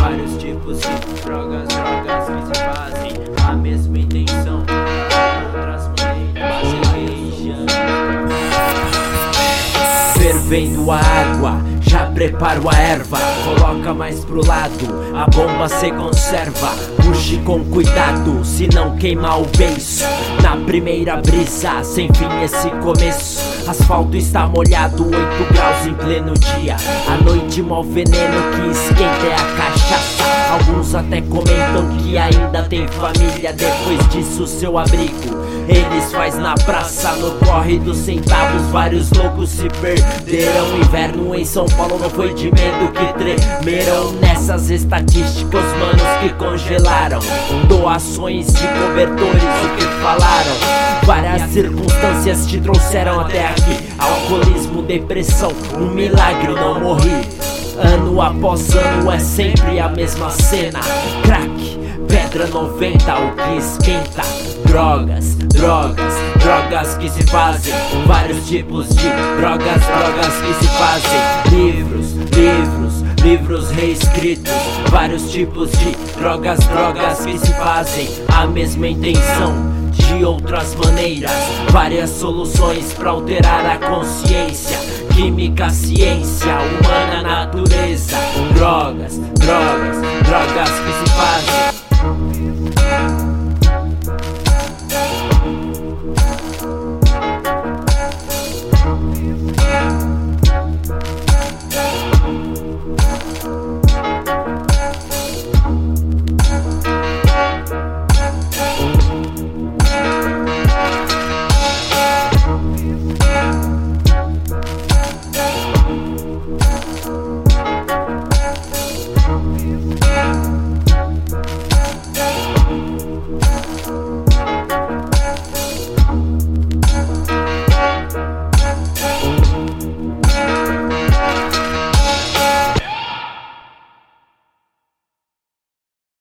vários tipos de drogas, Fervendo a água, já preparo a erva. Coloca mais pro lado, a bomba se conserva. Puxe com cuidado, se não queima o beiço. Na primeira brisa, sem fim esse começo. Asfalto está molhado, 8 graus em pleno dia. A noite mó veneno que esquenta é a cachaça. Alguns até comentam que ainda tem família. Depois disso, seu abrigo. Eles faz na praça, no corre dos centavos. Vários loucos se perderam. Inverno em São Paulo não foi de medo que tremeram. Nessas estatísticas, manos que congelaram. Doações de cobertores, o que falaram. Várias circunstâncias te trouxeram até aqui. Alcoolismo, depressão, um milagre eu não morri. Ano após ano é sempre a mesma cena. Crack, pedra 90, o que esquenta. Drogas, drogas, drogas que se fazem. Vários tipos de drogas, drogas que se fazem. Livros, livros, livros reescritos. Vários tipos de drogas, drogas que se fazem. A mesma intenção. De outras maneiras, várias soluções para alterar a consciência. Química, ciência, humana, natureza. Drogas, drogas, drogas que se fazem. Thank you.